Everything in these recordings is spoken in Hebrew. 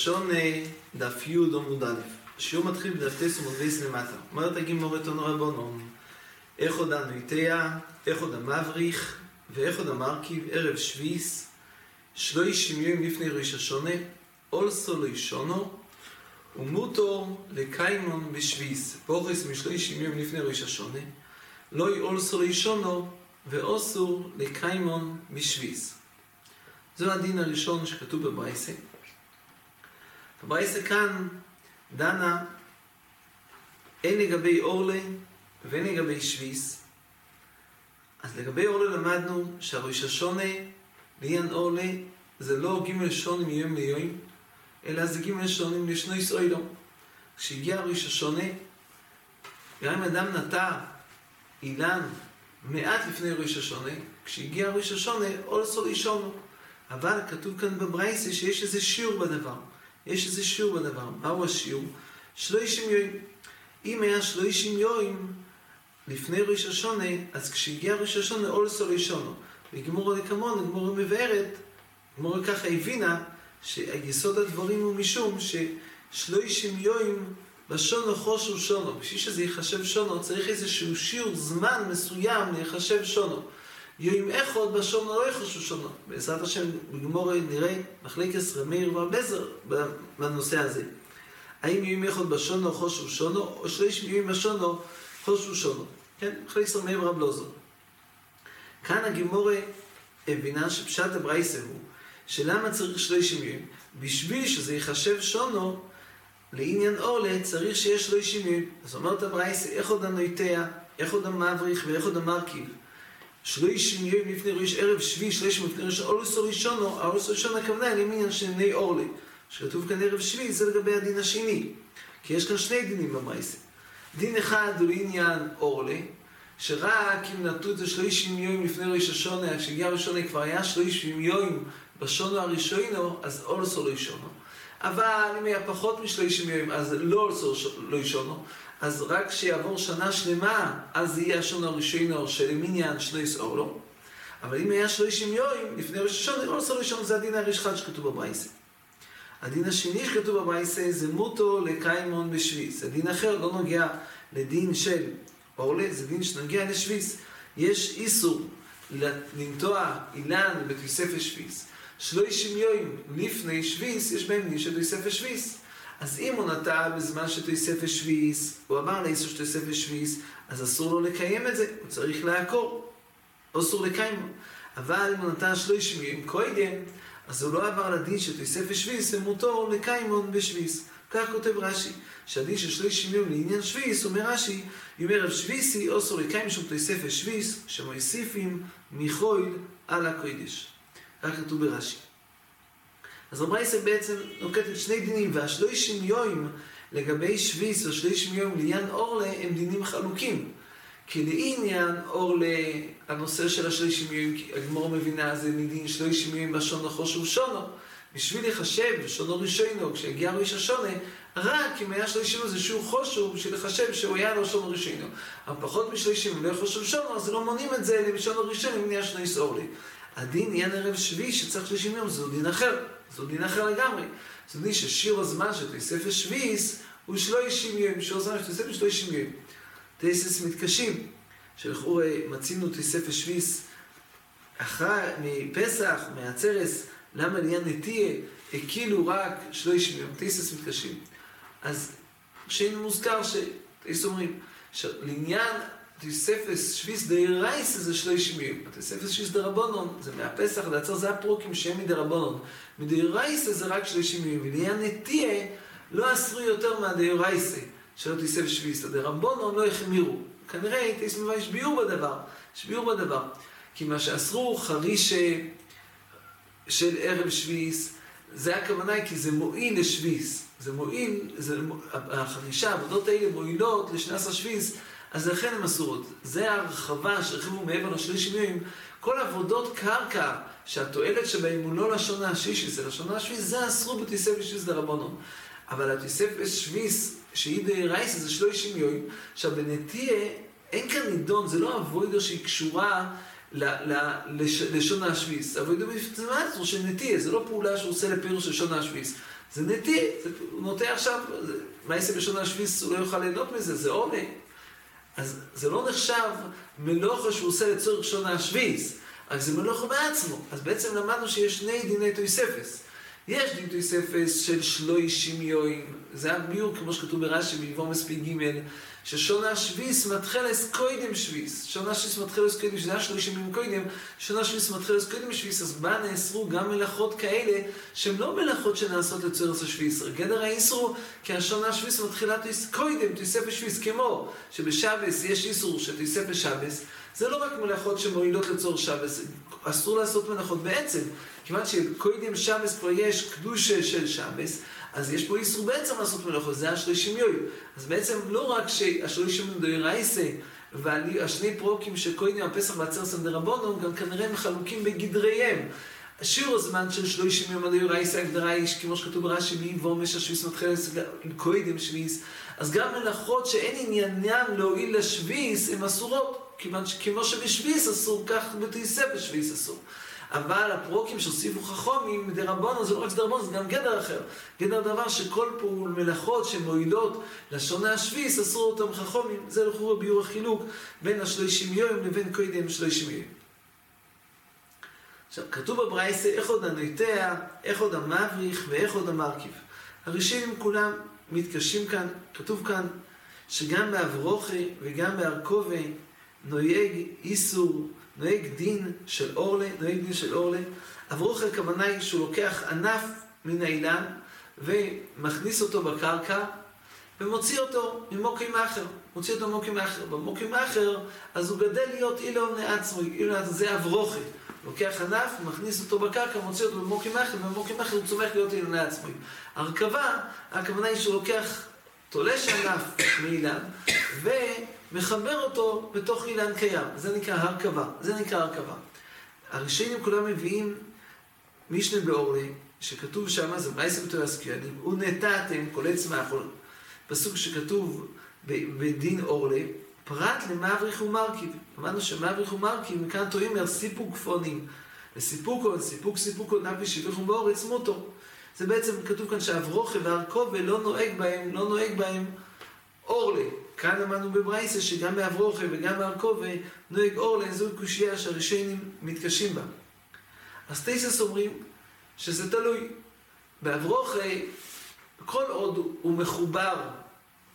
ראשון דף י עמוד א', השיעור מתחיל בדף ט עמוד למטה. אומרת הגימור את אונו רבונום, איך עוד הנויטיה, איך עוד המבריך, ואיך עוד המרכיב, ערב שביס, שלוי שמיום לפני ראש השונה, אולסו לא ישונו, ומוטו לקיימון בשביס, פורס משלוי שמיום לפני ראש השונה, לא אולסו לא ישונו, ואוסור לקיימון בשביס. זו הדין הראשון שכתוב בברייסה. הברייסה כאן דנה אין לגבי אורלה ואין לגבי שביס. אז לגבי אורלה למדנו שהראש השונה לעניין אורלה זה לא גימל שונים מיום ליום, אלא זה גימל שונים לשנו ישראלו. כשהגיע הראש השונה, גם אם אדם נטע אילן מעט לפני ראש השונה, כשהגיע ראש השונה, אולסו לישונו. אבל כתוב כאן בברייסה שיש איזה שיעור בדבר. יש איזה שיעור בדבר. מהו השיעור? שלושים יוים. אם היה שלושים יוים לפני ראש השונה, אז כשהגיע ראש השונה, אולסו לישונו. וגמור לקמון, גמור מבארת, גמור ככה הבינה שהיסוד הדברים הוא משום ששלושים יוים בשונו חושו שונו. בשביל שזה ייחשב שונו, צריך איזשהו שיעור זמן מסוים להיחשב שונו. יוים איכות בשונו לא יחשו שונו. בעזרת השם, בגמור נראה מחלקת רמיר והבזר בנושא הזה. האם יוים איכות בשונו חושו שונו, או שליש יוים בשונו חושו שונו. כן, מחלקת רמיר והבלוזר. כאן הגימורה הבינה שפשט הברייסה הוא, שלמה צריך שלושים ימים? בשביל שזה ייחשב שונו, לעניין אורלה צריך שיש שלושים ימים. אז אומרת הברייסה, איך עוד הנויטיה, איך עוד המבריך ואיך עוד המרכיב. שלושים ימים לפני ראש ערב שבי, שלושים לפני ראש אולוסו ראשונו, האולוסו ראשון הכוונה היא לעניין של בני אורלה. שכתוב כאן ערב שבי, זה לגבי הדין השני. כי יש כאן שני דינים בברייסה. דין אחד הוא לעניין אורלה, שרק אם נטו את זה שלושים יום לפני ראש השונה, כשהגיע ראשונה כבר היה שלושים יום בשונו הראשונו, אז אולסו לא ישונו. אבל אם היה פחות משלושים יום, אז לא לא. אז רק כשיעבור שנה שלמה, אז יהיה השונו הראשונו של מניין שלוש אורלו. אבל אם היה שלושים יום לפני ראש השונה, אולסו לא ישונו, זה הדין הראשון שכתוב בברייסה. הדין השני שכתוב בברייסה זה מוטו לקיימון בשביס. הדין אחר לא נוגע לדין של אורלה זה דין שנגיע לשביס. יש איסור לנטוע אילן בתוספת שביס. שלושים יום לפני שביס, יש בהם של תוספת שביס. אז אם הוא נטע בזמן של תוספת שביס, הוא אמר של תוספת שביס, אז אסור לו לקיים את זה, הוא צריך לעקור. אסור לקיים. אבל אם הוא נטע שלושים יום קודם, אז הוא לא עבר לדין של תוספת שביס, ומותר לקיימון בשביס. כך כותב רש"י, שהדין של שלושים יום לעניין שביס, אומר רש"י, אם ערב שביסי, אוסו לקיים משום תוספת שביס, שמוסיפים מחויל על הקודש. כך כתוב ברש"י. אז הברייסה בעצם נוקטת שני דינים, והשלושים יום לגבי שביס או שלושים יום לעניין אורלה הם דינים חלוקים. כי לעניין אורלה, הנושא של השלושים יום, הגמור מבינה, זה מדין שלושים יום בשונו חושו שונו. בשביל לחשב שונו ראשונו, כשהגיע ראש השונה, רק אם היה שלושים איזה שהוא חושו, בשביל לחשב שהוא היה לו שונו ראשונו. אבל פחות משלושים, לא חושב שונו, אז לא מונים את זה לשונו ראשון, אם נהיה שני סור לי. הדין עניין ערב שביעי שצריך שלושים יום, זהו דין אחר. זהו דין אחר לגמרי. זה דין ששיר הזמן של תוספת שביעיס הוא שלושים יום, שיר הזמן של תוספת שלושים יום. תסס מתקשים, שלכאורה מצינו תוספת שביעיס אחרי, מפסח, מהצרס, למה לעניין נטיה, הקילו רק שלושים יום, תסס מתקשים. אז כשהיינו מוזכר שתסס אומרים, לעניין תוספס שביס דיירייס זה שלושים יום. תוספס שביס דרבנון, זה מהפסח, לעצר זה הפרוקים שהם מדרבנון. מדיירייס זה רק שלושים יום. ולעניין נטיה, לא אסרו יותר מהדיירייס שלא תוסף שביס. הדרבנון לא החמירו. כנראה תסמבה יש ביור בדבר. יש ביור בדבר. כי מה שאסרו חריש של ערב שביס, זה הכוונה כי זה מועיל לשביס. זה מועיל, זה, החרישה, העבודות האלה מועילות לשנס השביס. אז לכן הן אסורות. זה ההרחבה שהרחיבו מעבר לשלישים ימים. כל עבודות קרקע שהתועלת שבהם הוא לא לשון השישיס, אלא לשון השביס, זה אסרו בתוספת שביס דרבנון. אבל התוספת שביס, שהיא דרייס, זה שלושים ימים. עכשיו בנטיה, אין כאן נידון, זה לא אבוידו שהיא קשורה לשון השביס. אבוידו בפצמאצו של נטיה, זה לא פעולה שהוא עושה לפירוש של שון השביס. זה נטיה, הוא נוטה עכשיו, מה יעשה בשון השביס, הוא לא יוכל ליהנות מזה, זה עולה. אז זה לא נחשב מלוכה שהוא עושה לצורך שון השביס, רק זה מלוכה בעצמו. אז בעצם למדנו שיש שני דיני תויספס. יש דין תויספס של שלוי שמיואים, זה הביור כמו שכתוב ברש"י ביבומס פ"ג, ששונה שביס מתחלס קוידם שביס. שונה שביס מתחלס קוידם שביס, זה היה שלושים ימים קוידם, שונה שביס מתחלס קוידם שביס, אז בה נאסרו גם מלאכות כאלה, שהן לא מלאכות שנעשות לצורך השביס. גדר האיסרו, כי השונה שביס מתחילה קוידם, תויספס שביס, כמו שבשבס יש איסור שתויספס שבס, זה לא רק מלאכות שמועילות לצורך שבס, אסור לעשות מלאכות בעצם. כיוון שקוידם שבס כבר יש קדושה של שבס, אז יש פה איסור בעצם לעשות מלאכות, זה השלישים יוי. אז בעצם לא רק שהשלישים דוירייסה והשני פרוקים שקוידם הפסח והצר סנדרבונו, גם כנראה הם חלוקים בגדריהם. שיעור הזמן של שלושים יום עד רייסה ההגדרה היא, כמו שכתוב ברש"י, מי וומש השביס מתחילס קוידם שביס. אז גם מלאכות שאין עניינן להועיל לשביס, הן אסורות. כיוון שכמו שבשביס אסור, כך בתיסף בשביס אסור. אבל הפרוקים שהוסיפו חכומים, דרבנו, זה לא רק דרבנו, זה גם גדר אחר. גדר דבר שכל פעול מלאכות שמועילות לשונה השביס, אסור אותם חכומים. זה לכאורה ביור החילוק בין השלושים יום לבין קודם שלושים יום. עכשיו, כתוב בברייסה, איך עוד הנוטע, איך עוד המבריך ואיך עוד המרכיב. הראשונים כולם מתקשים כאן, כתוב כאן, שגם באברוכי וגם בארכובי נוהג איסור נוהג דין של אורלה, נוהג דין של אורלה. אברוך הכוונה היא שהוא לוקח ענף מן האילן ומכניס אותו בקרקע ומוציא אותו ממוקים אחר. מוציא אותו ממוקים אחר. במוקים אחר, אז הוא גדל להיות אילון לעצמו, אילון לעצמו, זה אברוכי. לוקח ענף, מכניס אותו בקרקע, מוציא אותו במוקים אחר, ובמוקים אחר הוא צומח להיות אילון לעצמו. הרכבה, הכוונה היא שהוא לוקח, תולש ענף מאילן, ו... מחבר אותו בתוך אילן קיים. זה נקרא הרכבה. זה נקרא הרכבה. הראשונים כולם מביאים משנה באורלי, שכתוב שם, זה בתור הסקיאנים, ונטעתם כל עץ מאכול. פסוק שכתוב בדין אורלי, פרט למבריך ומרכיב. אמרנו שמבריך ומרכיב, מכאן טועים על סיפוק פונים. וסיפוקו, סיפוק סיפוקו, נבי שיביכו באורץ מוטו. זה בעצם כתוב כאן שאברוכי והרכובה לא נוהג בהם, לא נוהג בהם אורלי. כאן למדנו בברייסה שגם באברוכה וגם בארכובה נוהג אור לאיזו קושייה שהראשונים מתקשים בה. אז טייסס אומרים שזה תלוי. באברוכה, כל עוד הוא מחובר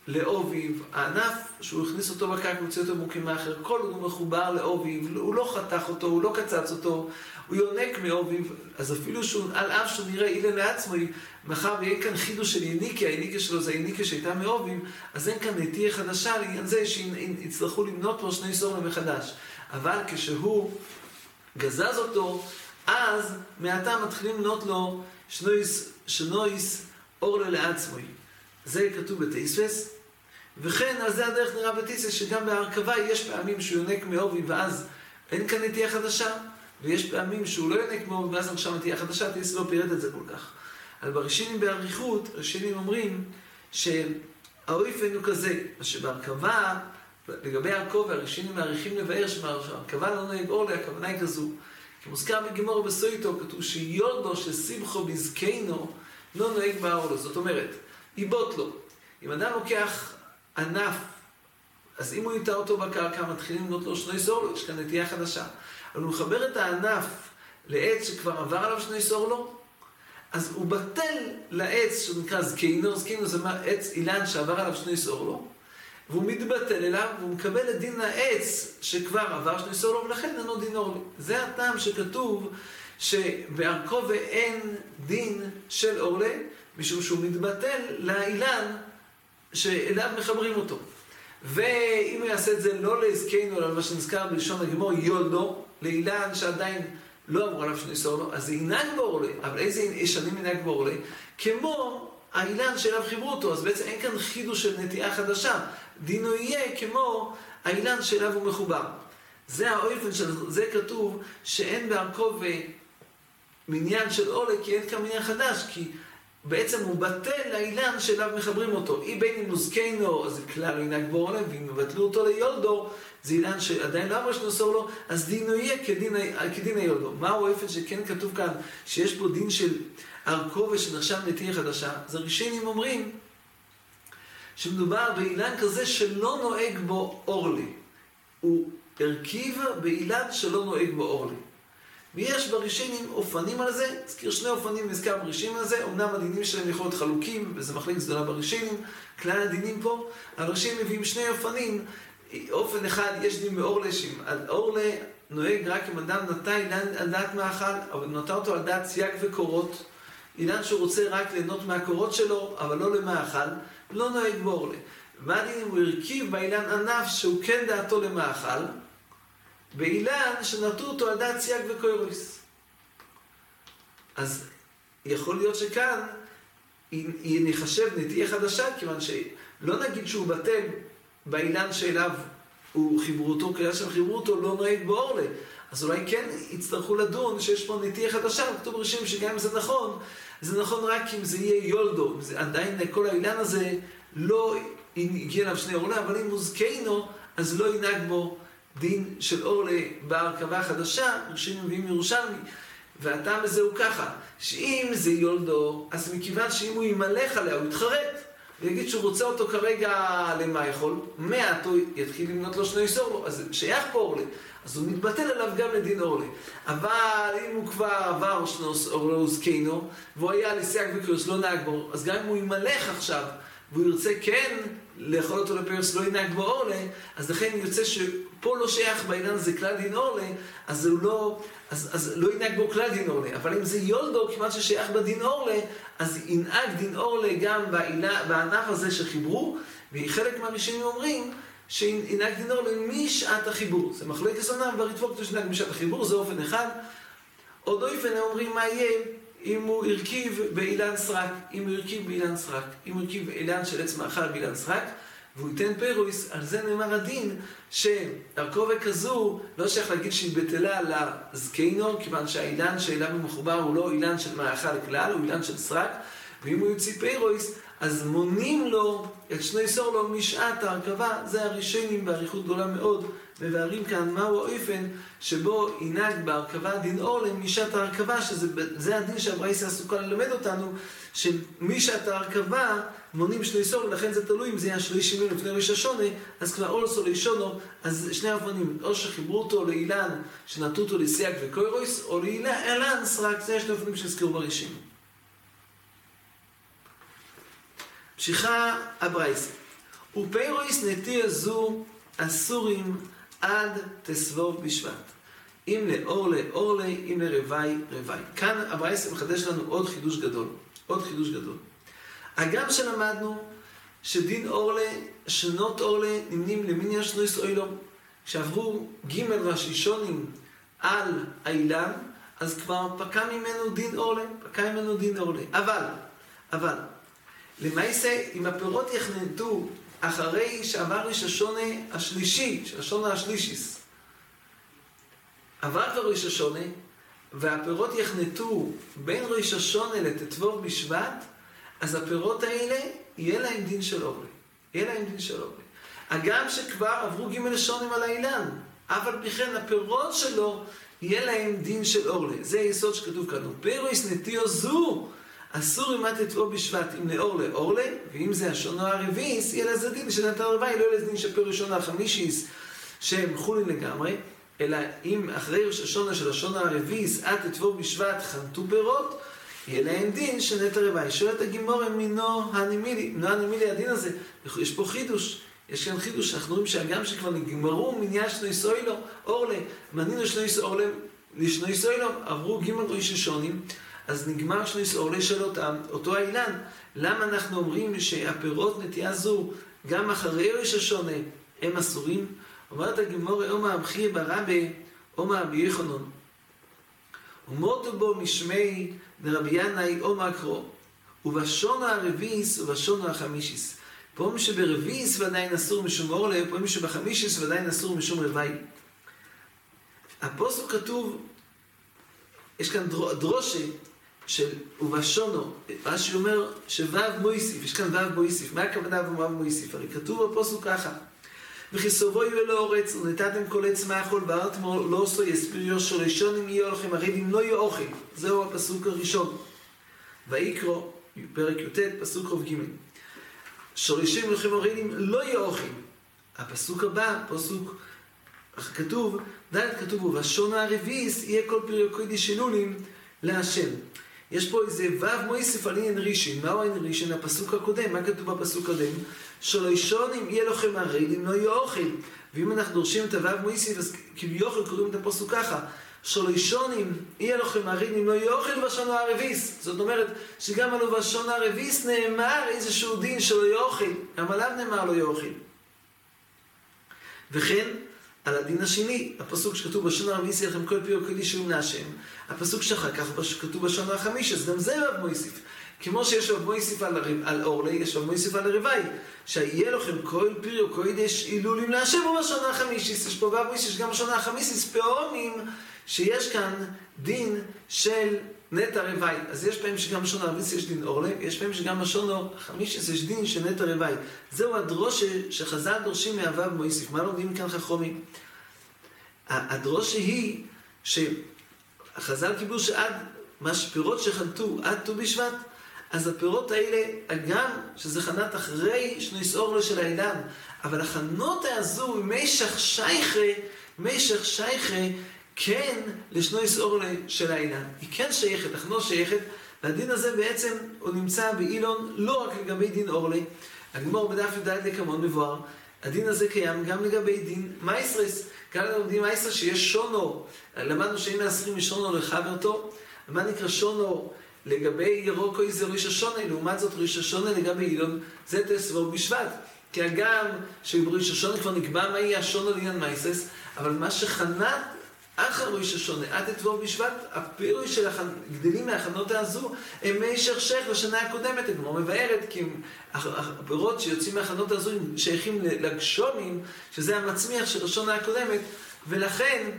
לאוביב, הענף שהוא הכניס אותו בקרקע ומוציא אותו מוקים מאחר, כל הוא מחובר לאוביב, הוא לא חתך אותו, הוא לא קצץ אותו, הוא יונק מאוביב, אז אפילו שהוא, על אף שהוא נראה אילן לעצמו, מאחר ויהיה כאן חידוש של יניקה, היניקה שלו זה היניקה שהייתה מאוביב, אז אין כאן נטייה חדשה לעניין זה שיצטרכו למנות פה שני סורים מחדש. אבל כשהוא גזז אותו, אז מעתה מתחילים למנות לו שנויס, שנויס אורלה לעצמוי. זה כתוב בתייספס. וכן, על זה הדרך נראה בתייספס, שגם בהרכבה יש פעמים שהוא יונק מאוביב ואז אין כאן נטייה חדשה. ויש פעמים שהוא לא יונק מאוד, ואז עכשיו תהיה חדשה, תהיה לא פירט את זה כל כך. אבל בראשינים באריכות, ראשינים אומרים שהאויפן הוא כזה, שבהרכבה, לגבי הכובע, הראשינים מעריכים לבאר שבהרכבה לא נוהג אורלי, הכוונה היא כזו. כי מוזכר בגימור בסויטו, כתוב שיולדו ששמחו בזקנו לא נוהג באורלו. זאת אומרת, איבות לו. אם אדם לוקח ענף, אז אם הוא יטע אותו בקרקע, מתחילים לבנות לו שני סורלו, יש כאן נטייה חדשה. אבל הוא מחבר את הענף לעץ שכבר עבר עליו שני סורלו, אז הוא בטל לעץ שנקרא זקינו, זקינו זה עץ אילן שעבר עליו שני סורלו, והוא מתבטל אליו, והוא מקבל את דין העץ שכבר עבר שני סורלו, ולכן אינו דין אורלי. זה הטעם שכתוב שבערכו ואין דין של אורלה, משום שהוא מתבטל לאילן שאליו מחברים אותו. ואם הוא יעשה את זה לא לזקנו, אלא מה שנזכר בלשון הגמור, יולדו, לאילן שעדיין לא אמרו עליו שניסור לו, אז זה ינהג באורלי, אבל איזה ישנים ינהג באורלי? כמו האילן שאליו חיברו אותו, אז בעצם אין כאן חידוש של נטיעה חדשה. דינו יהיה כמו האילן שאליו הוא מחובר. זה האופן של זה כתוב שאין בערכו מניין של אורלי, כי אין כאן מניין חדש, כי בעצם הוא בטל לאילן שאליו מחברים אותו. אי בין אם נוזקנו, אז זה כלל לא ינהג בו עולם, ואם יבטלו אותו ליולדו, זה אילן שעדיין לא אמר שנוסור לו, אז דינו יהיה כדין, כדין היולדו. מהו האופן שכן כתוב כאן, שיש פה דין של ארכו ושנחשב נטייה חדשה? אז הראשונים אומרים שמדובר באילן כזה שלא נוהג בו אורלי. הוא הרכיב באילן שלא נוהג בו אורלי. ויש בראשינים אופנים על זה, נזכיר שני אופנים נזכר בראשינים על זה, אמנם הדינים שלהם יכולים להיות חלוקים, וזה מחליק גדולה בראשינים, כלל הדינים פה, הראשינים מביאים שני אופנים, אופן אחד, יש דין באורלה, שעל אורלה נוהג רק אם אדם נטע אילן על דעת מאכל, אבל נטע אותו על דעת סייג וקורות, אילן שהוא רוצה רק ליהנות מהקורות שלו, אבל לא למאכל, לא נוהג באורלה. מה הדין אם הוא הרכיב באילן ענף שהוא כן דעתו למאכל, באילן שנטו אותו על דעת סייג וקוירוס. אז יכול להיות שכאן היא נחשב נטייה חדשה, כיוון שלא נגיד שהוא בטל באילן שאליו הוא חיברו אותו, כיוון שהם חיברו אותו לא נוהג באורלה. אז אולי כן יצטרכו לדון שיש פה נטייה חדשה, כתוב ראשים שגם אם זה נכון, זה נכון רק אם זה יהיה יולדו, זה עדיין כל האילן הזה לא הגיע אליו שני אורלה, אבל אם הוא זקנו, אז לא ינהג בו דין של אורלה בהרכבה החדשה, ראשים מביאים ירושלמי. והטעם הזה הוא ככה, שאם זה יולדו, אז מכיוון שאם הוא ימלך עליה, הוא יתחרט, ויגיד שהוא רוצה אותו כרגע למה יכול, מעט הוא יתחיל למנות לו שני איסור אז שייך פה אורלה, אז הוא מתבטל עליו גם לדין אורלה. אבל אם הוא כבר עבר שנוס אורלה וזקנו, והוא היה לסייג וקריוס לא נהג בו, אז גם אם הוא ימלך עכשיו, והוא ירצה כן לאכול אותו לפירוס לא ינהג בו אורלה, אז לכן יוצא שפה לא שייך בעניין הזה כלל דין אורלה, אז הוא לא, אז, אז לא ינהג בו כלל דין אורלה. אבל אם זה יולדו, כמעט ששייך בדין אורלה, אז ינהג דין אורלה גם בעילה, בענף הזה שחיברו, וחלק מהראשונים אומרים שינהג דין אורלה משעת החיבור. זה מחלוקת יסונם, והריטבוק תושנהג משעת החיבור, זה אופן אחד. עוד אופן אומרים מה יהיה אם הוא הרכיב באילן סרק, אם הוא הרכיב באילן סרק, אם הוא הרכיב באילן של עץ מאכל באילן סרק, והוא ייתן פירויס, על זה נאמר הדין, שהרכובה כזו, לא שייך להגיד שהיא בטלה לזקנו, כיוון שהאילן שאליו הוא מחובר הוא לא אילן של מאכל כלל, הוא אילן של סרק, ואם הוא יוציא פירויס, אז מונים לו את שני סור לו משעת ההרכבה, זה הראשונים באריכות גדולה מאוד, מבארים כאן מהו האופן שבו ינהג בהרכבה דין אורלם משעת ההרכבה, שזה הדין שהברייסה עסוקה ללמד אותנו, שמשעת ההרכבה מונים שני סור, ולכן זה תלוי אם זה יהיה שלישי מין לפני ראש השונה, אז כבר אולסו לישונו, אז שני אופנים, או שחיברו אותו לאילן, שנטו אותו לסייג וקוירויס, או לאילן סרק, זה שני אופנים שהזכירו בראשים. ממשיכה הברייסה. ופיירויס נטיר זו אסורים עד תסבוב בשבט. אם לאורלה אורלה, אם לרווי רווי. כאן הברייסה מחדש לנו עוד חידוש גדול. עוד חידוש גדול. הגם שלמדנו שדין אורלה, שנות אורלה, נמנים למיניה שנויס אוילום. כשעברו ג' והשישונים על האילן, אז כבר פקע ממנו דין אורלה, פקע ממנו דין אורלה. אבל, אבל, למעשה, אם הפירות יחננתו אחרי שעבר ראש השונה השלישי, של השונה השלישיס, עבר כבר ראש השונה, והפירות יחנתו בין ראש השונה לט"ו בשבט, אז הפירות האלה, יהיה להם דין של אורלי. יהיה להם דין של אורלי. הגם שכבר עברו ג' שונים על האילן, אף על פי כן הפירות שלו, יהיה להם דין של אורלי. זה היסוד שכתוב כאן. פירויס נטיו זו אסור אם את תתבוא בשבט אם לאור לאורלה, ואם זה השונו הרביעיס, יהיה לזה דין של נתן רבי, לא יהיה לזה דין של פר ראשון החמישיס, שהם חולין לגמרי, אלא אם אחרי ראש השונה של השונו הרביעיס, את תתבוא בשבט חנתו פירות, יהיה להם דין של נטע רבי. שואלת הגימורה מינו הנימילי, מינו הנימילי הדין הזה, יש פה חידוש. יש כאן חידוש, אנחנו רואים שהגם שכבר נגמרו מניין שני סוילו, אורלה, מנינו שני סוילו, לשני סוילו, עברו ג' ראש השונים, אז נגמר שליס עולה של אותם, אותו האילן. למה אנחנו אומרים שהפירות נטייה זו, גם אחרי ראש השונה, הם אסורים? אומרת הגמור, אומה אבחי ברבי, אומה אבי יחנון. ומותו בו משמי דרבי ינאי אומה קרו. ובשונו הרביס ובשונו החמישיס. פעם שברביס ודאי אסור משום אורלה, פעם שבחמישיס ודאי אסור משום רבי. הפוסק כתוב, יש כאן דרושה, של ובשונו, רש"י אומר שוו מויסיף, יש כאן וו מויסיף, מה הכוונה וו מויסיף? הרי כתוב בפוסוק ככה וכיסובו יהיו לאורץ, ונתתם כל עץ מאכול, וארתם לא עשו יספיריו של ראשונים יהיו לכם, הרי אם לא יהיו אוכל. זהו הפסוק הראשון. ויקרו, פרק י"ט, פסוק כ"ג. שורשים לכם הרי לא יהיו אוכל. הפסוק הבא, פסוק כתוב, ד' כתוב, ובשון הרביעיס יהיה כל פריו קודש אלולים להשם. יש פה איזה ו' מויסף על עניין רישין. מהו העניין רישין? הפסוק הקודם, מה כתוב בפסוק הקודם? אם יהיה לכם אם לא יהיה אוכל. ואם אנחנו דורשים את הו' מויסף, אז כביכול קוראים את הפסוק ככה. אם יהיה לכם אם לא יהיה אוכל בשון הרביס. זאת אומרת, שגם על ובשון הרביס נאמר איזשהו דין שלא יהיה אוכל. גם עליו נאמר לא יהיה אוכל. וכן, על הדין השני, הפסוק שכתוב בשון הרביעי יהיה לכם כל פי וקודי שהוא מהשם, הפסוק שאחר כך כתוב בשון החמיש, אז גם זה רב מויסיף. כמו שיש רב מויסיף על, על אורלי, יש רב מויסיף על הרוואי, שיהיה לכם כל פי וקוידש הילולים להשם ובשון החמישיס. יש פה רב מויסיף גם בשון החמישיס פעמים שיש כאן דין של נטע רוואי. אז יש פעמים שגם בשון הרביס יש דין אורלה, יש פעמים שגם בשון החמישיס יש דין של נטע רוואי. זהו הדרושה שחז"ל דורשים מהוו מויסיף. מה לומדים כאן חכומים? הדרושה היא שחז"ל קיבלו שעד מה שפירות שחנתו עד ט"ו בשבט, אז הפירות האלה, הגם שזה חנת אחרי שניס אורלה של העידן, אבל החנות הזו, משך שייכה, משך שייכה, כן לשנויס אורלה של העידן. היא כן שייכת, אך לא שייכת, והדין הזה בעצם הוא נמצא באילון לא רק לגבי דין אורלה, הגמור בדף י"ד לקמון מבואר, הדין הזה קיים גם לגבי דין מייסרס. כאן לומדים מייסרס שיש שונו, למדנו שאם מאסרים משונו לחברתו, מה נקרא שונו לגבי ירוקו זה ראש השונה, לעומת זאת ראש השונה לגבי אילון זה תסבור בשבט. כי הגם שבראש השונה כבר נקבע מה יהיה השונו לעניין מייסרס, אבל מה שחנת אחר ראש השונה, עד אתבור בשבט, הפירוי של הגדלים מהכנות הזו, הם מי שרשך לשנה הקודמת, הגמור מבארת, כי הפירות שיוצאים מהכנות הזו שייכים לגשומים, שזה המצמיח של השונה הקודמת, ולכן,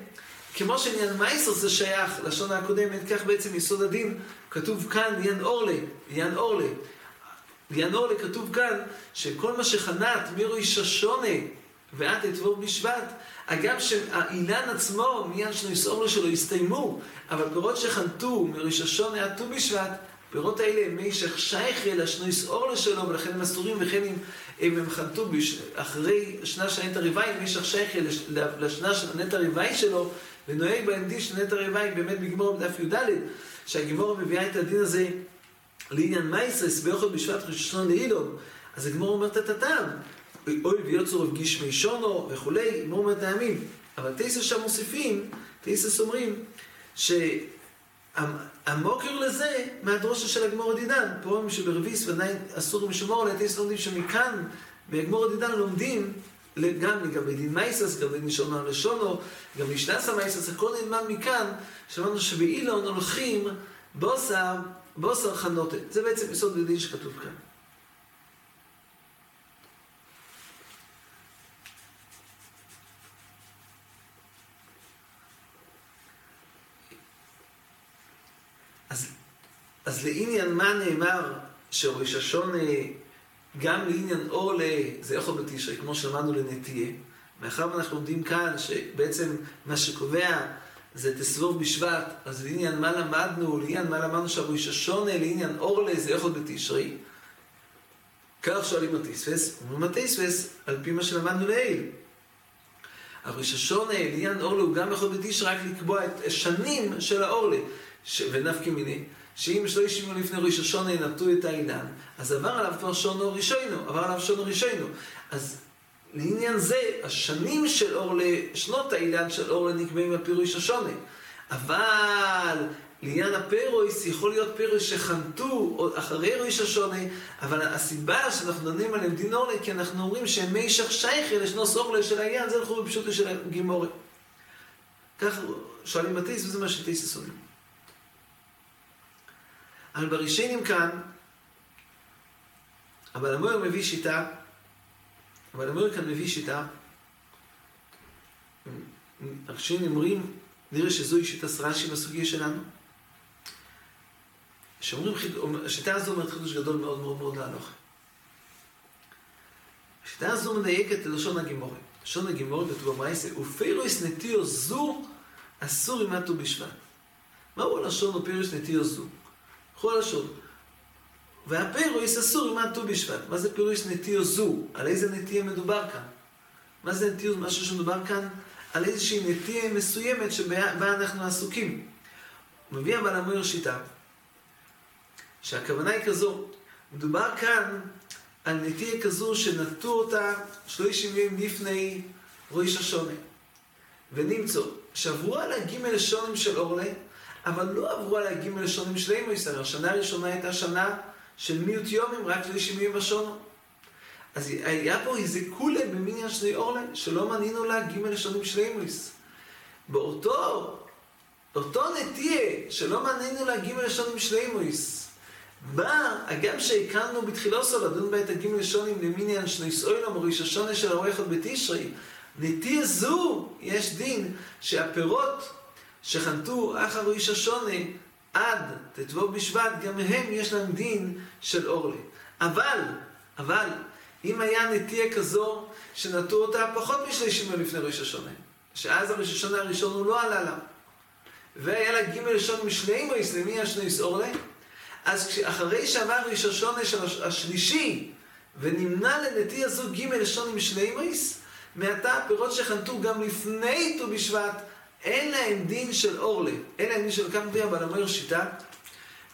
כמו שעניין מייסר זה שייך לשונה הקודמת, כך בעצם יסוד הדין, כתוב כאן עניין אורלה, עניין אורלה. עניין אורלה כתוב כאן, שכל מה שחנת מראש השונה ועד אתבור בשבט, אגב שהאילן עצמו, מעניין שניסורו שלו הסתיימו, אבל פירות שחנתו מראש השונה עד ט"ו בשבט, פירות האלה הם משך שייכה לשניס אורלה שלו, ולכן הם אסורים, וכן אם הם חנתו אחרי שנה של נטע ריבאי, משך שייכה לשנה של נטע ריבאי שלו, ונוהג בהם דין של נטע ריבאי באמת בגמור בדף י"ד, שהגמור מביאה את הדין הזה לעניין מייסרס, ביוכל בשבט ראש השונה לאילון, אז הגמור אומרת את הטעם. אוי ויוצר רב גשמי שונו וכולי, מור מהטעמים. אבל תייסס שם מוסיפים, תייסס אומרים, שהמוקר לזה מהדרושה של הגמור הדידן. אומרים שברביס ועדיין אסור משומור, עליה תייסס לומדים שמכאן, בגמור הדידן לומדים גם לגבי דין מייסס, גם דין שונו לשונו, גם משנס המייסס, הכל נלמד מכאן, שאמרנו שבאילון הולכים בוסר, בוסר חנותה. זה בעצם יסוד לדין שכתוב כאן. אז לעניין מה נאמר שראש השונה, גם לעניין אורלה, זה יכול בתשרי, כמו שאמרנו לנטייה. מאחר ואנחנו לומדים כאן, שבעצם מה שקובע זה תסבוב בשבט, אז לעניין מה למדנו, לעניין מה למדנו שהראש השונה, לעניין אורלה, זה יכול בתשרי. כך שואלים התספס, אומרים התספס, על פי מה שלמדנו לעיל. הראש השונה, לעניין אורלה, הוא גם יכול בתשרי רק לקבוע את השנים של האורלה, ונפקי מיני. שאם שלושים יום לפני ראש השונה ינבטו את העידן, אז עבר עליו כבר שונו ראשינו, עבר עליו שונו ראשינו. אז לעניין זה, השנים של אור, שנות העידן של אור נקבעים על פי ראש השונה. אבל לעניין הפירויס, יכול להיות פירויס שחנתו אחרי ראש השונה, אבל הסיבה שאנחנו דנים עליהם דין אורלה, כי אנחנו אומרים שהם מי שך שייכי לשנוס אורלה של העניין, זה אנחנו בפשוטו של הגימורי. כך שואלים בטיס, וזה מה שטיס עשויים. אבל בראשינים כאן, אבל המויר מביא שיטה, אבל המויר כאן מביא שיטה, הראשינים אומרים, נראה שזוהי שיטה סרשי בסוגיה שלנו. שאומרים, השיטה הזו אומרת חידוש גדול מאוד מאוד מאוד להלוך. השיטה הזו מדייקת ללשון הגימורי. לשון הגימורי כתוב במרייסה, ופיירויס נטיו זו אסור ט"ו בשבט. מהו הלשון ופיירויס נטיו זו? קחו הלשון. והפיירויס אסור עם ט"ו בשבט. מה זה פיירויס נטיו זו? על איזה נטייה מדובר כאן? מה זה נטייה? משהו שמדובר כאן על איזושהי נטייה מסוימת שבה אנחנו עסוקים. מביא הבעל המויר שיטה, שהכוונה היא כזו, מדובר כאן על נטייה כזו שנטו אותה שלושים ימים לפני ראש השונה. ונמצא שעברו על הגימל לשונים של אורלה, אבל לא עברו על הגימל לשונים של אימו ישראל. השנה הראשונה הייתה שנה של מיעוט יומים, רק שלושים ימים בשונו. אז היה פה איזה כולה במניין שני אורלה, שלא מנינו לה גימל לשונים של אימויס. באותו, באותו נטייה, שלא מנינו לה גימל לשונים של אימויס, בא, הגם שהקמנו בתחילוסו לדון בה את הגימל לשונים למניין שני סוילום או ראש השונה של הרויחות בתשרי, נטייה זו יש דין שהפירות שחנתו אחר ראש השונה עד ט"ו בשבט, גם הם יש להם דין של אורלי. אבל, אבל, אם היה נטייה כזו שנטו אותה פחות משלישים יום לפני ראש השונה, שאז הראש השונה הראשון הוא לא עלה לה, והיה לה ג' ראשון משני מויס למי השני סאורלי, אז אחרי שעבר ראש השונה של השלישי, ונמנע לנטייה זו ג' ראשון עם שני מויס, מעתה הפירות שחנתו גם לפני ט"ו בשבט, אין להם דין של אורלה, אין להם דין של מביא אבל אומר שיטה,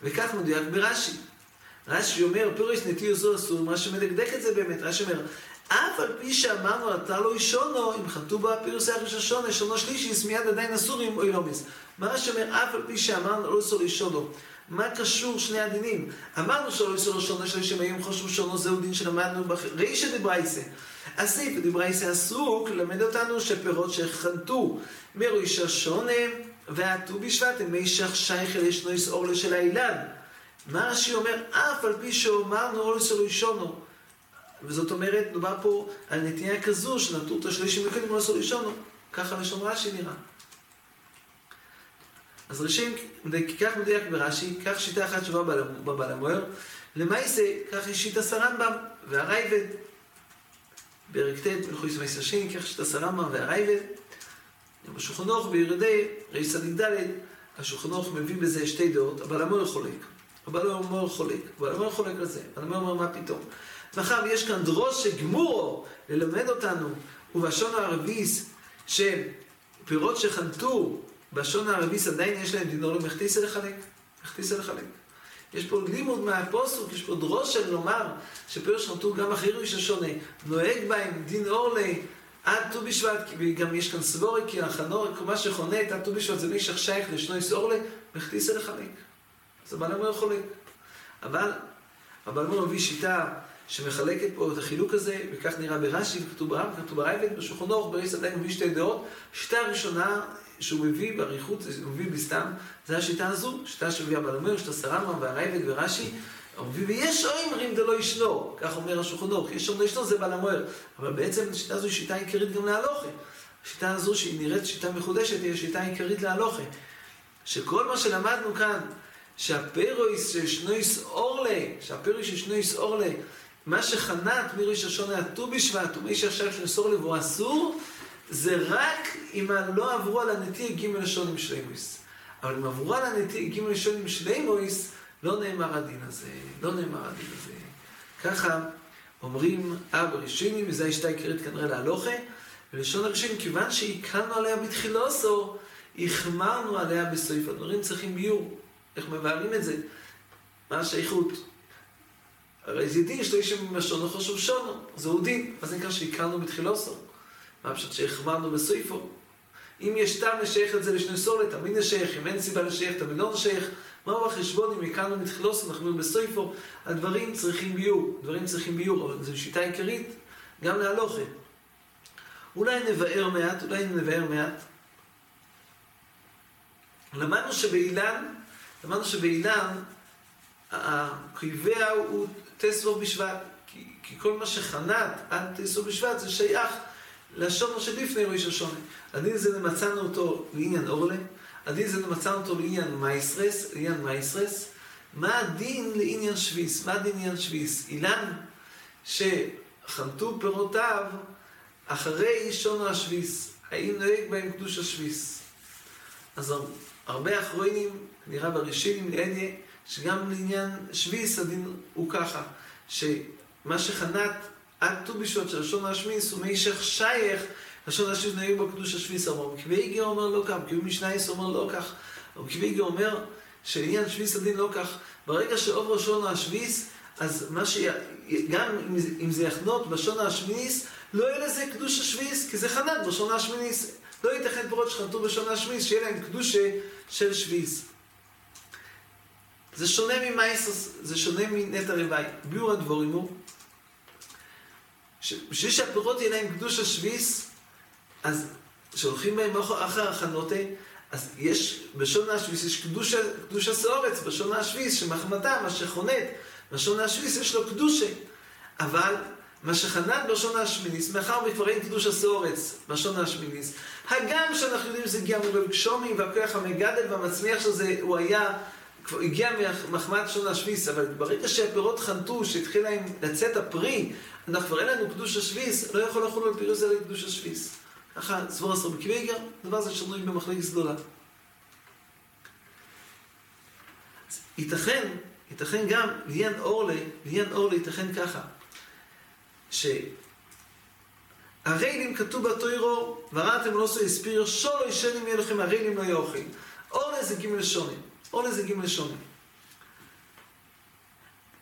וכך מדויק ברש"י. רש"י אומר, פירוש נטיו זו אסור, מה שמדקדק את זה באמת, רש"י אומר, אף על פי שאמרנו אתה לא אישונו, אם חטאו בה פירוש אחרי שונה, שונו שלישיס, מיד עדיין אסור עם אוילומיס. מה רש"י אומר, אף על פי שאמרנו לא איסור אישונו, מה קשור שני הדינים? אמרנו שלא איסור שונו שלישים, היום חושבו שונו, זהו דין שלמדנו ברישא דברייסה. הסעיף דברייסה עסוק ללמד אותנו שפירות שחנתו מראש השונה והט"ו בשבט הם מישך שייך אל ישנויס אורלה של האילן. מה רש"י אומר? אף על פי שאומרנו אורלס אלוהי שונו. וזאת אומרת, מדובר פה על נטייה כזו שנטו את השלישים מקודם אורלס אלוהי שונו. ככה לשון רש"י נראה. אז ראשית, כך מדויק ברש"י, כך שיטה אחת בבעל המוער. למעשה, כך יש שיטה סרמב"ם והרייבד. פרק ט' מלכויס מייסר שני, כך שיטה סרמב"ם והרייבד. בשולחן אורך בירדי ריס צדיק ד', השולחן אורך מביא בזה שתי דעות, אבל המוער חולק. אבל המוער חולק, אבל המוער חולק על זה. אבל המוער אומר, מה פתאום? מאחר ויש כאן דרוש שגמורו ללמד אותנו, ובשון הערביס, שפירות שחנתו בשון הערביס עדיין יש להם דינור למחטיסה לחלק. מחטיסה לחלק. יש פה לימוד מהפוסוק, יש פה דרוש של לומר שפירות שחנתו גם אחרי ראש השונה, נוהג בהם דין אורלי עד ט"ו בשבט, וגם יש כאן סבורי, כי החנור, מה שחונה את עד ט"ו בשבט זה מישך שייך לשנויס אורלי, מחטיסה לחלק. אז הבעל אומר חולק. אבל, הבעל אומר מביא שיטה שמחלקת פה את החילוק הזה, וכך נראה ברש"י, וכתוב ברב, וכתוב ברייבד, בשולחן אורך, בריס עדיין מביא שתי דעות. שיטה הראשונה שהוא מביא באריכות, הוא מביא בסתם, זה השיטה הזו, שיטה שהביאה הבעל אומר, שיטה סרמה והרייבד ורש"י, ויש אומרים דלא ישנו, כך אומר השולחן אורך, יש אומרים ישנו, זה בעל המוער. אבל בעצם השיטה הזו היא שיטה עיקרית גם להלוכה. השיטה הזו שהיא נראית שיטה מחודשת, היא השיטה העיקרית להלוכה. שכל מה שלמדנו כאן, שהפירויס של שנויס אורלה, שהפירויס של שנויס אורלה, מה שחנת מראש השונה הט"ו בשבט ומי שעכשיו של אורלה והוא אסור, זה רק אם לא עברו על הנטי ג' לשון עם שלימויס. אבל אם עברו על הנטי ג' לשון עם שלימויס, לא נאמר הדין הזה, לא נאמר הדין הזה. ככה אומרים אבא ראשינים, וזו השיטה העיקרית כנראה להלוכה, ולשון הראשונים, כיוון שהקלנו עליה בתחילוסו, החמרנו עליה בסעיף. הדברים צריכים ביור. איך מבארים את זה? מה השייכות? הרי זה דין שתהיה שם משונו חשוב שונו, זהו דין. זה נקרא שהקלנו בתחילוסו? מה פשוט שהחמרנו בסעיפו? אם יש טעם לשייך את זה לשני סולת, תמיד נשייך, אם אין סיבה לשייך, תמיד לא נשייך. מהו החשבון אם הקלנו בתחילוסו, אנחנו אומרים בסעיפו, הדברים צריכים ביור, דברים צריכים ביור, אבל זו שיטה עיקרית גם להלוכה. אולי נבאר מעט, אולי נבאר מעט. למדנו שבאילן, למדנו שבאילן, הקריבע הוא טסו בשבט, כי, כי כל מה שחנת עד טסו בשבט זה שייך לשונו שלפני ראש השונה. הדין הזה מצאנו אותו לעניין אורלה, הדין הזה מצאנו אותו לעניין מייסרס, לעניין מייסרס, מה הדין לעניין שביס? מה הדין לעניין שביס? אילן שחנתו פירותיו אחרי שונו השביס, האם נוהג בהם קדוש השביס? אז הרבה אחרונים, נראה בראשינים לעניה, שגם לעניין שביס הדין הוא ככה, שמה שחנת עד ט"ו בשבט של לשון השמיס הוא מישך שייך לשון השמיס נוהג בו קדוש השביס אמר. קוויגר אומר לא כך, קווי משנייס אומר לא כך, קוויגר אומר שלעניין שביס הדין לא כך, ברגע שעובר שון השביס, אז מה ש... גם אם זה יחנות בשון השמיניס, לא יהיה לזה קדוש השביס, כי זה חנת בשון השמיניס. לא ייתכן פירות שחנתו בשון השמיניס, שיהיה להם קדושה של שביס. זה שונה ממייסוס, זה שונה מנטע רוואי. ביור הדבורים הוא, בשביל שהפירות יהיה להם קדוש השביס, אז כשהולכים בהם אחר הכנותה, אז יש, בשון השביס יש קדושה, קדושה סאורץ, בשון השביס, שמחמתה, מה שחונט, בשון השביס יש לו קדושה. אבל מה שחנן בשון השמיניס, מאחר וכבר אין קדוש הסאורץ בשון השמיניס, הגם שאנחנו יודעים שזה הגיע מרב גשומי והכוח המגדל והמצמיח של זה, הוא היה, כבר הגיע ממחמד שון השביס, אבל ברגע שהפירות חנתו, שהתחיל להם לצאת הפרי, אנחנו כבר אין לנו קדוש השביס, לא יכול לחול על פירוס אלא קדוש השביס. ככה סבור עשרה בקוויגר, דבר זה שנוי במחלקת גדולה. ייתכן, ייתכן גם, לעניין אורלה, לעניין אורלה ייתכן ככה, שהריילים כתוב בתוירו, וראתם לא עשו הספיריו, שולו ישנים יהיה לכם הריילים לא יאכל. אורלה זה גימל שונים. אורלה זה גימל שונים.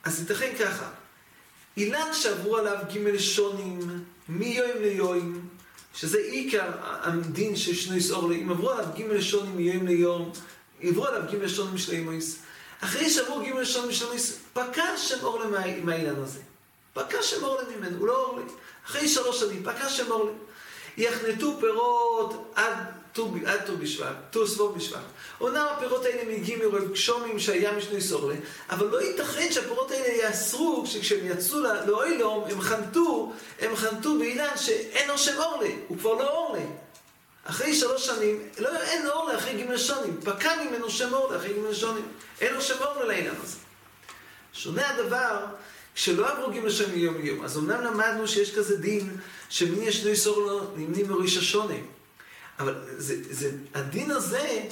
אז ייתכן ככה, אילן שעברו עליו גימל שונים, מיום ליום, שזה עיקר הדין של שני אורלה, אם עברו עליו גימל שונים מיום ליום, עברו עליו גימל שונים של אימויס, אחרי שעברו גימל שונים של אימויס, פקע שם אורלה מהאילן הזה. פקע שם אורלה ממנו, הוא לא אורלה. אחרי שלוש שנים, פקע שם אורלה. יחנתו פירות עד ט"ו בשבט, ט"ו סבוב בשבט. אומנם הפירות האלה מגיעים מרוב גשומים שהיה משני סורלה, אבל לא ייתכן שהפירות האלה יאסרו, שכשהם יצאו לאוילום, הם חנתו, הם חנתו באילן שאין לו שם אורלה, הוא כבר לא אורלה. אחרי שלוש שנים, לא, אין אורלה אחרי ג' שונים, פקע ממנו שם אורלה אחרי ג' שונים, אין לו שם אורלה לעניין הזה. שונה הדבר כשלא עברו ג' שנים מיום ליום, אז אמנם למדנו שיש כזה דין שמי יש שני סורלה נמנים מראש השונה. אבל זה, זה, הדין הזה,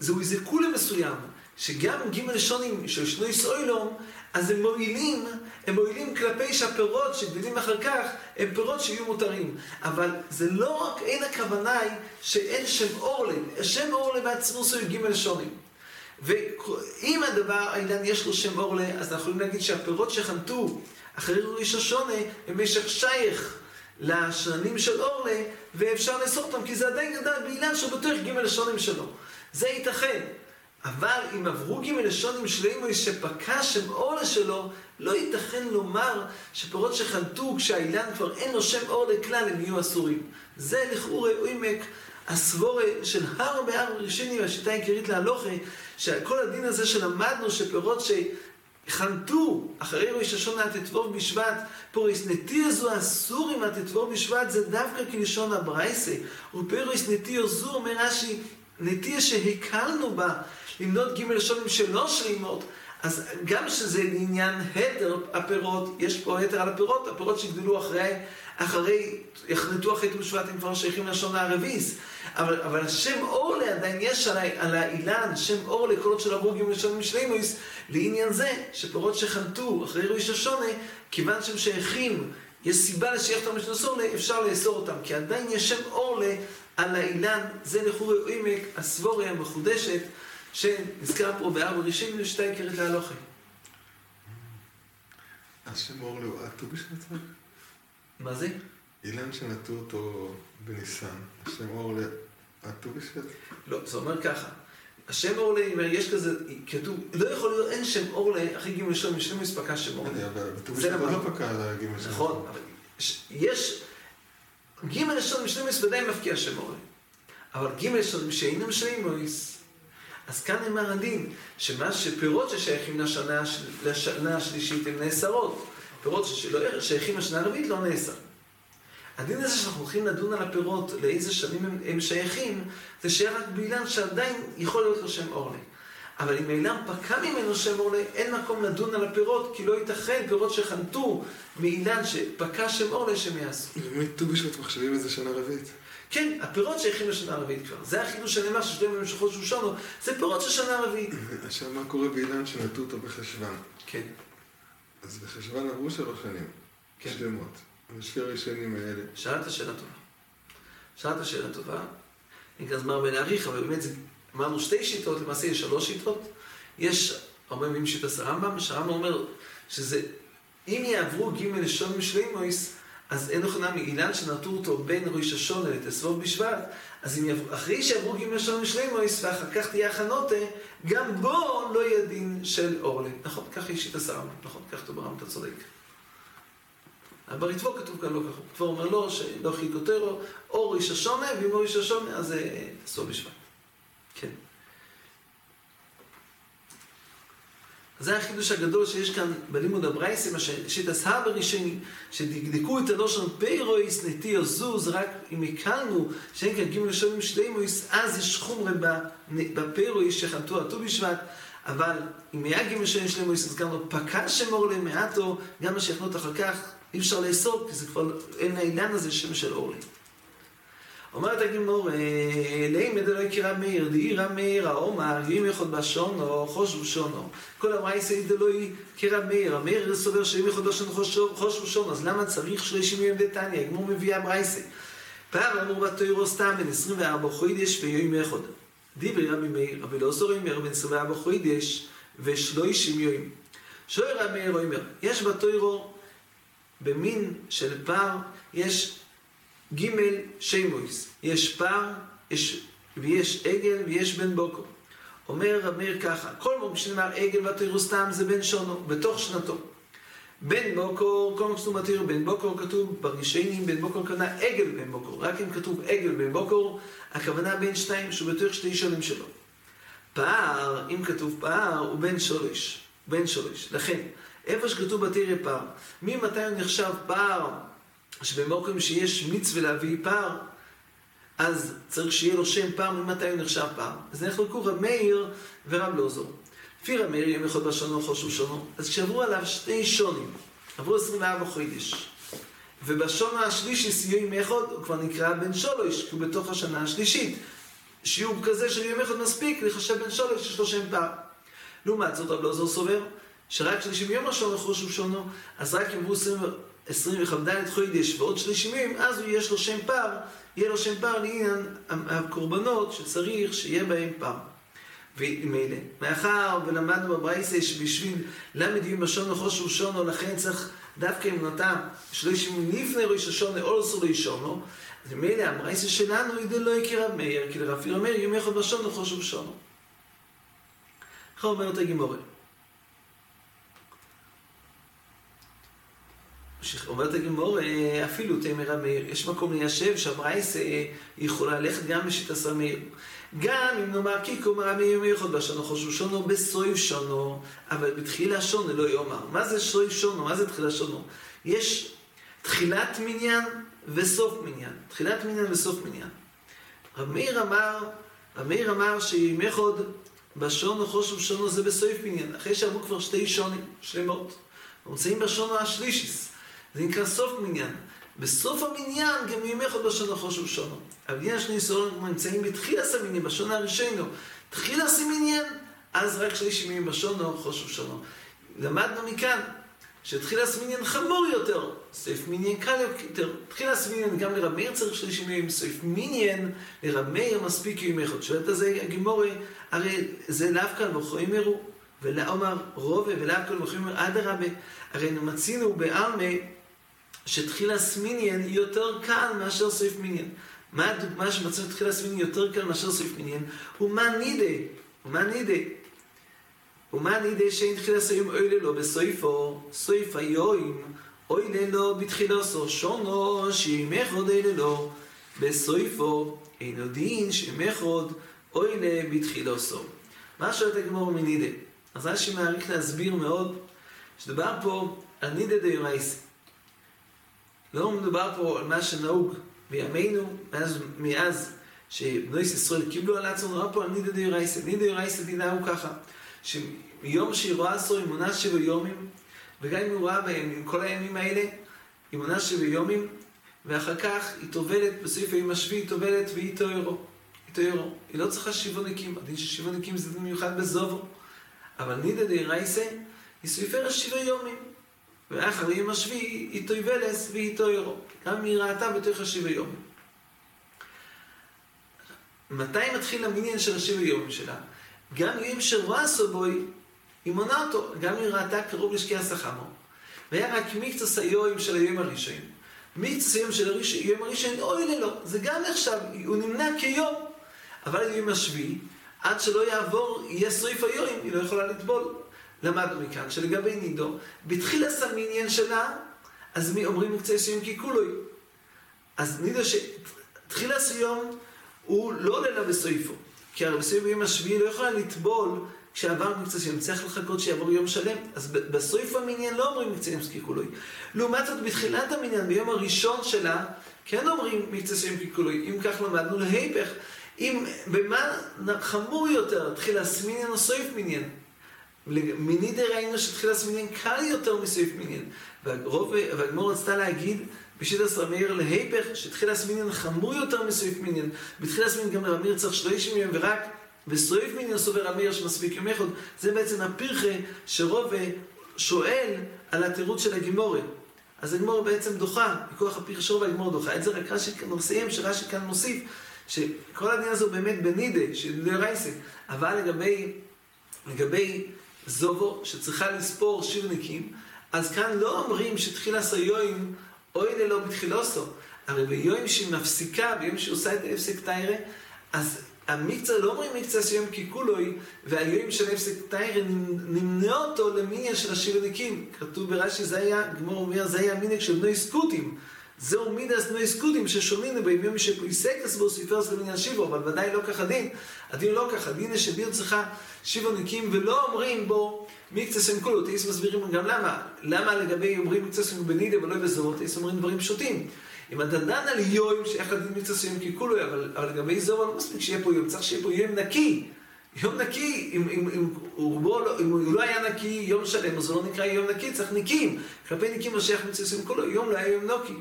זהו איזה כולה מסוים, שגם ג' שונים של שני סוילום, אז הם מועילים, הם מועילים כלפי שהפירות שגדלים אחר כך, הם פירות שיהיו מותרים. אבל זה לא רק, אין הכוונה היא שאין שם אורלה, שם אורלה בעצמו זה ג' שונים. ואם הדבר, העניין יש לו שם אורלה, אז אנחנו יכולים להגיד שהפירות שחנתו אחרי ראש השונה, הם משך שייך לשנים של אורלה, ואפשר לאסור אותם, כי זה עדיין גדל שהוא בתוך ג' לשונים שלו. זה ייתכן. אבל אם עברו ג' לשונים של אימוי שפקע שם אורלה שלו, לא ייתכן לומר שפירות שחלטו כשהאילן כבר אין לו שם אורלה כלל, הם יהיו אסורים. זה לכאורה עומק הסבורה של הר בהר ראשיני והשיטה העיקרית להלוכה, שכל הדין הזה שלמדנו שפירות ש... חנתו אחרי ראש השונה ט"ו בשבט, פוריס נטיר זו אסור אם הט"ו בשבט זה דווקא כלשון הברייסה. ופוריס נטיר זו אומר רש"י, נטיר שהקלנו בה למנות ג' שונים שלא שלימות, אז גם שזה לעניין התר הפירות, יש פה התר על הפירות, הפירות שגדלו אחרי, אחרי, יחנתו אחרי ט"ו בשבט הם כבר שייכים לשון הרביס. אבל, אבל השם אורלה עדיין יש על, על האילן, שם אורלה, כל עוד של הרוגים ראשונים שלימוס, לעניין זה שפירות שחנתו אחרי ראש השונה, כיוון שהם שייכים, יש סיבה לשייך אותם לשנות אורלה, אפשר לאסור אותם, כי עדיין יש שם אורלה על האילן, זה לחורי עמק, הסבוריה המחודשת, שנזכר פה בארבע ראשונים ושתי עיקרת להלוכה. השם אורלה הוא עטו בשבט? מה זה? אילן שנטו אותו בניסן, השם אורלה עטו בשבט? לא, זה אומר ככה. השם אורלה, יש כזה, כתוב, לא יכול להיות, אין שם אורלה, אחרי גימל שלום, יש לנו מספקה שם אורלה. בט"ו בשבט לא פקע על הגימל שלום. נכון, אבל יש, גימל שלום, יש לנו ודאי מפקיע שם אורלה. אבל גימל שלום, שאינם שלימויס, אז כאן נאמר הדין, שמה שפירות ששייכים לשנה, לשנה השלישית הן נאסרות. פירות ששייכים לשנה הרביעית לא נאסר. הדין הזה שאנחנו הולכים לדון על הפירות, לאיזה שנים הם, הם שייכים, זה שייך רק באילן שעדיין יכול להיות לו שם אורלי. אבל אם אילם פקע ממנו שם אורלה, אין מקום לדון על הפירות, כי לא ייתכן פירות שחנתו מאילן שפקע שם אורלה שהם יעשו. למי ט"ו בשבט מחשבים את זה שנה רביעית? כן, הפירות שייכים לשנה הרביעית כבר. זה החידוש שנאמר ששלם במשכות שושונו, זה פירות של שנה רביעית. עכשיו, מה קורה באילן שנטו אותו בחשוון? כן. אז בחשוון עברו שלוש שנים. כן. שלמות. בשביל הראשונים האלה. שאלת שאלה טובה. שאלת שאלה טובה. אין כאן זמן בלהעריך, אבל באמת אמרנו שתי שיטות, למעשה יש שלוש שיטות. יש, הרבה פעמים שיטת הרמב"ם, שהרמב"ם אומר שזה, אם יעברו ג' לשון משלימויס, אז אין נכונה מאילן שנטו אותו בין ראש השונה לתסבוב בשבט, אז אם יעברו, אחרי שעברו ג' לשון משלימויס, ואחר כך תהיה הכנותה, גם בו לא יהיה דין של אורלה. נכון, ככה יש שיטת הרמב"ם, נכון, כך כתוב ברמב"ם, אתה צודק. בריטבו כתוב כאן לא ככה. כבר אומר לו שלא חיקותרו, או ראש השונה, ואם לא ראש השונה, אז זה סוף בשבט. כן. זה החידוש הגדול שיש כאן בלימוד הברייסים, שתסהר בראשונים, שדקדקו את הלושן פיירויס נטי זוז, רק אם הקלנו שאין כאן גימל שונים שלימויס, אז יש חומרה בפיירויס שחנתו הט"ו בשבט, אבל אם היה גימל שונים שלימויס, אז גם לא פקע שמור למעטו, גם מה שיחנות אחר כך, אי אפשר לאסור, כי זה כבר אין העניין הזה שם של אורלי. אומרת הגמור, לימד אלוהי קרא מאיר, דאי רב מאיר, האומר, אם יכול בשונו, חושבו שונו. כל המרייסא דלוי קרא מאיר, המאיר סובר שאם יכול בשונו, חושבו שונו, אז למה צריך שלושים יום דתניא? הגמור מביאה ברייסא. פעם אמור בתוירו סתם בן 24 חוידש ויום אחד. דיברי רבי מאיר, רבי לא זור אומר בן 24 חוידש ושלושים יום. שואל רבי מאיר אומר, יש בתוירו במין של פער, יש ג' שימויס, יש פר, יש, ויש עגל ויש בן בוקו. אומר רב מאיר ככה, כל מום שנאמר עגל ותראו סתם זה בן שונו, בתוך שנתו. בן בוקור, כל מה כתוב בתיאור בן בוקור כתוב בראשונים, בן בוקור כוונה עגל בן בוקור. רק אם כתוב עגל בן בוקור, הכוונה בין שתיים, שהוא בתוך שתי שנים שלו. פער, אם כתוב פער, הוא בן שורש. בן שורש. לכן, איפה שכתוב בתרא פער, ממתי הוא נחשב פער שבמקום שיש מצווה להביא פר, אז צריך שיהיה לו שם פר ממתי הוא נחשב פר. אז נחלקו רב מאיר ורב לוזור. לפי רב מאיר יום אחד בשונו חושב שונו, אז כשעברו עליו שני שונים, עברו 24 חודש. ובשון השלישי סיום ימי חוד, הוא כבר נקרא בן שולוש, כי הוא בתוך השנה השלישית. שיעור כזה של ימי חוד מספיק לחשב בן שולש יש לו שם פעם. לעומת זאת רב לוזור סובר שרק 30 יום השון נחוש שונו, אז רק אם יאמרו 25ד' חוידש ועוד שני שימים, אז יש לו שם פר, יהיה לו שם פר לעניין הקורבנות שצריך שיהיה בהם פר. ומילא, מאחר ולמדנו בברייסה שבשביל למד יהיו משון וחוש ושונו, לכן צריך דווקא אם נוטה שליש מניפני ראש השונו, או לא אסור ראשונו, אז מילא הברייסה שלנו היא דלא יקירה מאיר, כי לרב מאיר יום יחד משון וחוש ושונו. איך אומרת הגימורת? אומרת הגמור, אפילו תמר המאיר, יש מקום ליישב שהברייס יכולה ללכת גם בשיטה סמיר. גם אם נאמר קיקו מר המאיר מיוחד בשונו חושבו שונו בסויב שונו, אבל בתחילה שונו לא יאמר. מה זה סויב שונו? מה זה תחילה שונו? יש תחילת מניין וסוף מניין. תחילת מניין וסוף מניין. רב מאיר אמר, רב מאיר אמר שימי חוד בשונו חושבו שונו זה בסויב מניין. אחרי שעברו כבר שתי שונים שלמות. נמצאים בשונו השלישיס. זה נקרא סוף מניין. בסוף המניין גם ימי אחד בשנה חושב שונו. אבל יש סורים נמצאים בתחילה סמינים, בשונה הראשינו. תחילה סמינין, אז רק שליש ימים בשונו חושב שונו. למדנו מכאן שתחילה סמינין חמור יותר, סעיף מניין קל יותר. תחילה סמינין גם לרב מאיר צריך שליש ימים, סעיף מניין לרב מאיר מספיק ימי אחד. שואלת על זה הגימורי, הרי זה לאו כאן וכו' ימרו, ולאמר רובה ולאו כאן וכו' ימרו, אדרבה, הרי מצינו בעלמא שתחילה סמיניאן היא יותר קל מאשר סעיף מיניאן. מה הדוגמה שמצא תחילה סמיניאן יותר קל מאשר סעיף מיניאן? ומה נידה? ומה נידה? ומה נידה שאין תחילה סעיף אוי ללא בסויפו, סויף היואים, אוי ללא בתחילוסו, שונו שימך עוד אוי ללא בסויפו, אינו דין שימך עוד אוי לבתחילוסו. מה שואלת הגמור מנידה? אז רש"י מעריך להסביר מאוד, שדובר פה על נידה דיומייסי. לא מדובר פה על מה שנהוג בימינו, מאז, מאז שבני ישראל קיבלו על עצמם, נורא פה על נידא דאורייסא. נידא דאורייסא דינה הוא ככה, שמיום שהיא רואה עשור היא מונה שבע יומים, וגם אם היא רואה בהם, עם כל הימים האלה, היא מונה שבע יומים, ואחר כך היא טובלת, בסעיף היום השביעי היא טובלת והיא טוירו. היא טוירו. היא לא צריכה שיבוניקים, הדין של שיבוניקים זה דין מיוחד בזובו. אבל נידא דאורייסא היא סופרת שבע יומים. ואחר יום השביעי היא טויבלס והיא טוירו. גם אם היא ראתה בתוך השבע יומים. מתי מתחיל המניין של השבע יומים שלה? גם יום שרואה סובוי, היא מונה אותו, גם אם היא ראתה קרוב לשקיע סחמו. והיה רק מקצוס היום של היום הראשון. מקצוס היום של היום הראשון, אוי ללא, זה גם נחשב, הוא נמנה כיום. אבל היום השביעי, עד שלא יעבור, יהיה שריף היום, היא לא יכולה לטבול. למדנו מכאן שלגבי נידו, בתחילה סמיניאן שלה, אז מי אומרים מקצה סיום כי כולוי. אז נידו שתחילה סיום הוא לא עולה לה בסויפו. כי הרי בסויפו ביום השביעי לא יכולה לטבול כשעבר מקצה סיום, צריך לחכות שיעבור יום שלם. אז בסויף המניין לא אומרים מקצה סיום ככולוי. לעומת זאת, בתחילת המניין, ביום הראשון שלה, כן אומרים מקצה סיום ככולוי. אם כך למדנו להיפך, אם במה חמור יותר, תחילה סמיניאן או סויף מיניין. מנידי ראינו שתחילת מניין קל יותר מסעיף מניין. והגמור רצתה להגיד בשיטת רמיר להיפך, שתחילת מניין חמור יותר מסעיף מניין. בתחילת מניין גם רמיר צריך שלושים יום ורק בסעיף מניין סובר רמיר שמספיק יום אחד. זה בעצם הפרחה שרובה שואל על התירוץ של הגימורת. אז הגמור בעצם דוחה, מכוח הפרחה שרובה הגמור דוחה. את זה רק רש"י כאן מסיים, שרש"י כאן מוסיף, שכל הדין הזה הוא באמת בנידה, של דרייסה. אבל לגבי, לגבי זובו שצריכה לספור שירניקים, אז כאן לא אומרים שתחילה סיועים אוי ללא בתחילוסו. הרי ביום שהיא מפסיקה, ביום שהיא עושה את ההפסק תיירה, אז המקצה, לא אומרים מקצה סיום ככולוי, והיום של הפסק תיירה נמנה אותו למיניה של השירניקים. כתוב ברש"י, זה היה, גמור אומר, זה היה מיניה של בני סקוטים. זהו מידס נוי סקודים ששונים בימים שפויסקס בו סיפרס למניין שיבו, אבל ודאי לא ככה דין. הדין לא ככה, דין שביר צריכה שיבו ניקים ולא אומרים בו מקצה סנקולו. תאיס מסבירים גם למה. למה לגבי אומרים מקצה סנקולו בנידה ולא בזורות, תאיס אומרים דברים פשוטים. אם אתה דן על יום שאיך לדין מקצה סנקולו ככולו, אבל, אבל לגבי זורו לא מספיק שיהיה פה יום, צריך שיהיה פה יום נקי. יום נקי, אם, אם, אם, רובו, לא, אם הוא לא היה נקי יום שלם, אז הוא לא נקרא יום נקי, צריך ניקים. כלפי ניקים מה שייך מצווה כולו, יום לא היה יום נוקי.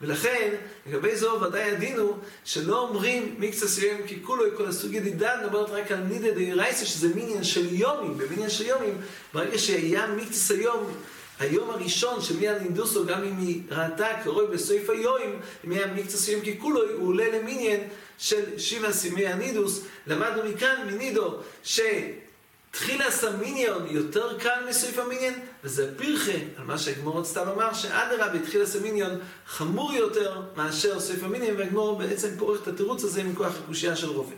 ולכן, לגבי זו ודאי הדין הוא שלא אומרים מקצה סיום כי כולו כל הסוגיה דידן, מדברת רק על נידה דאירייסה, שזה מיניאן של יומים, במניין של יומים, ברגע שהיה מקצה סיום, היום הראשון שמיד נינדוסו, גם אם היא ראתה קרוי בסוף היומים, אם היה מקצה סיום כי כולו, הוא עולה למיניאן של שבע סימי הנידוס. למדנו מכאן מנידו, ש... תחילה סמיניון יותר קל מסעיף המיניון, וזה פרחה על מה שהגמור רצתה לומר, שאדרבה תחילה סמיניון חמור יותר מאשר סעיף המיניון, והגמור בעצם פורך את התירוץ הזה מכוח הקושייה של רובי.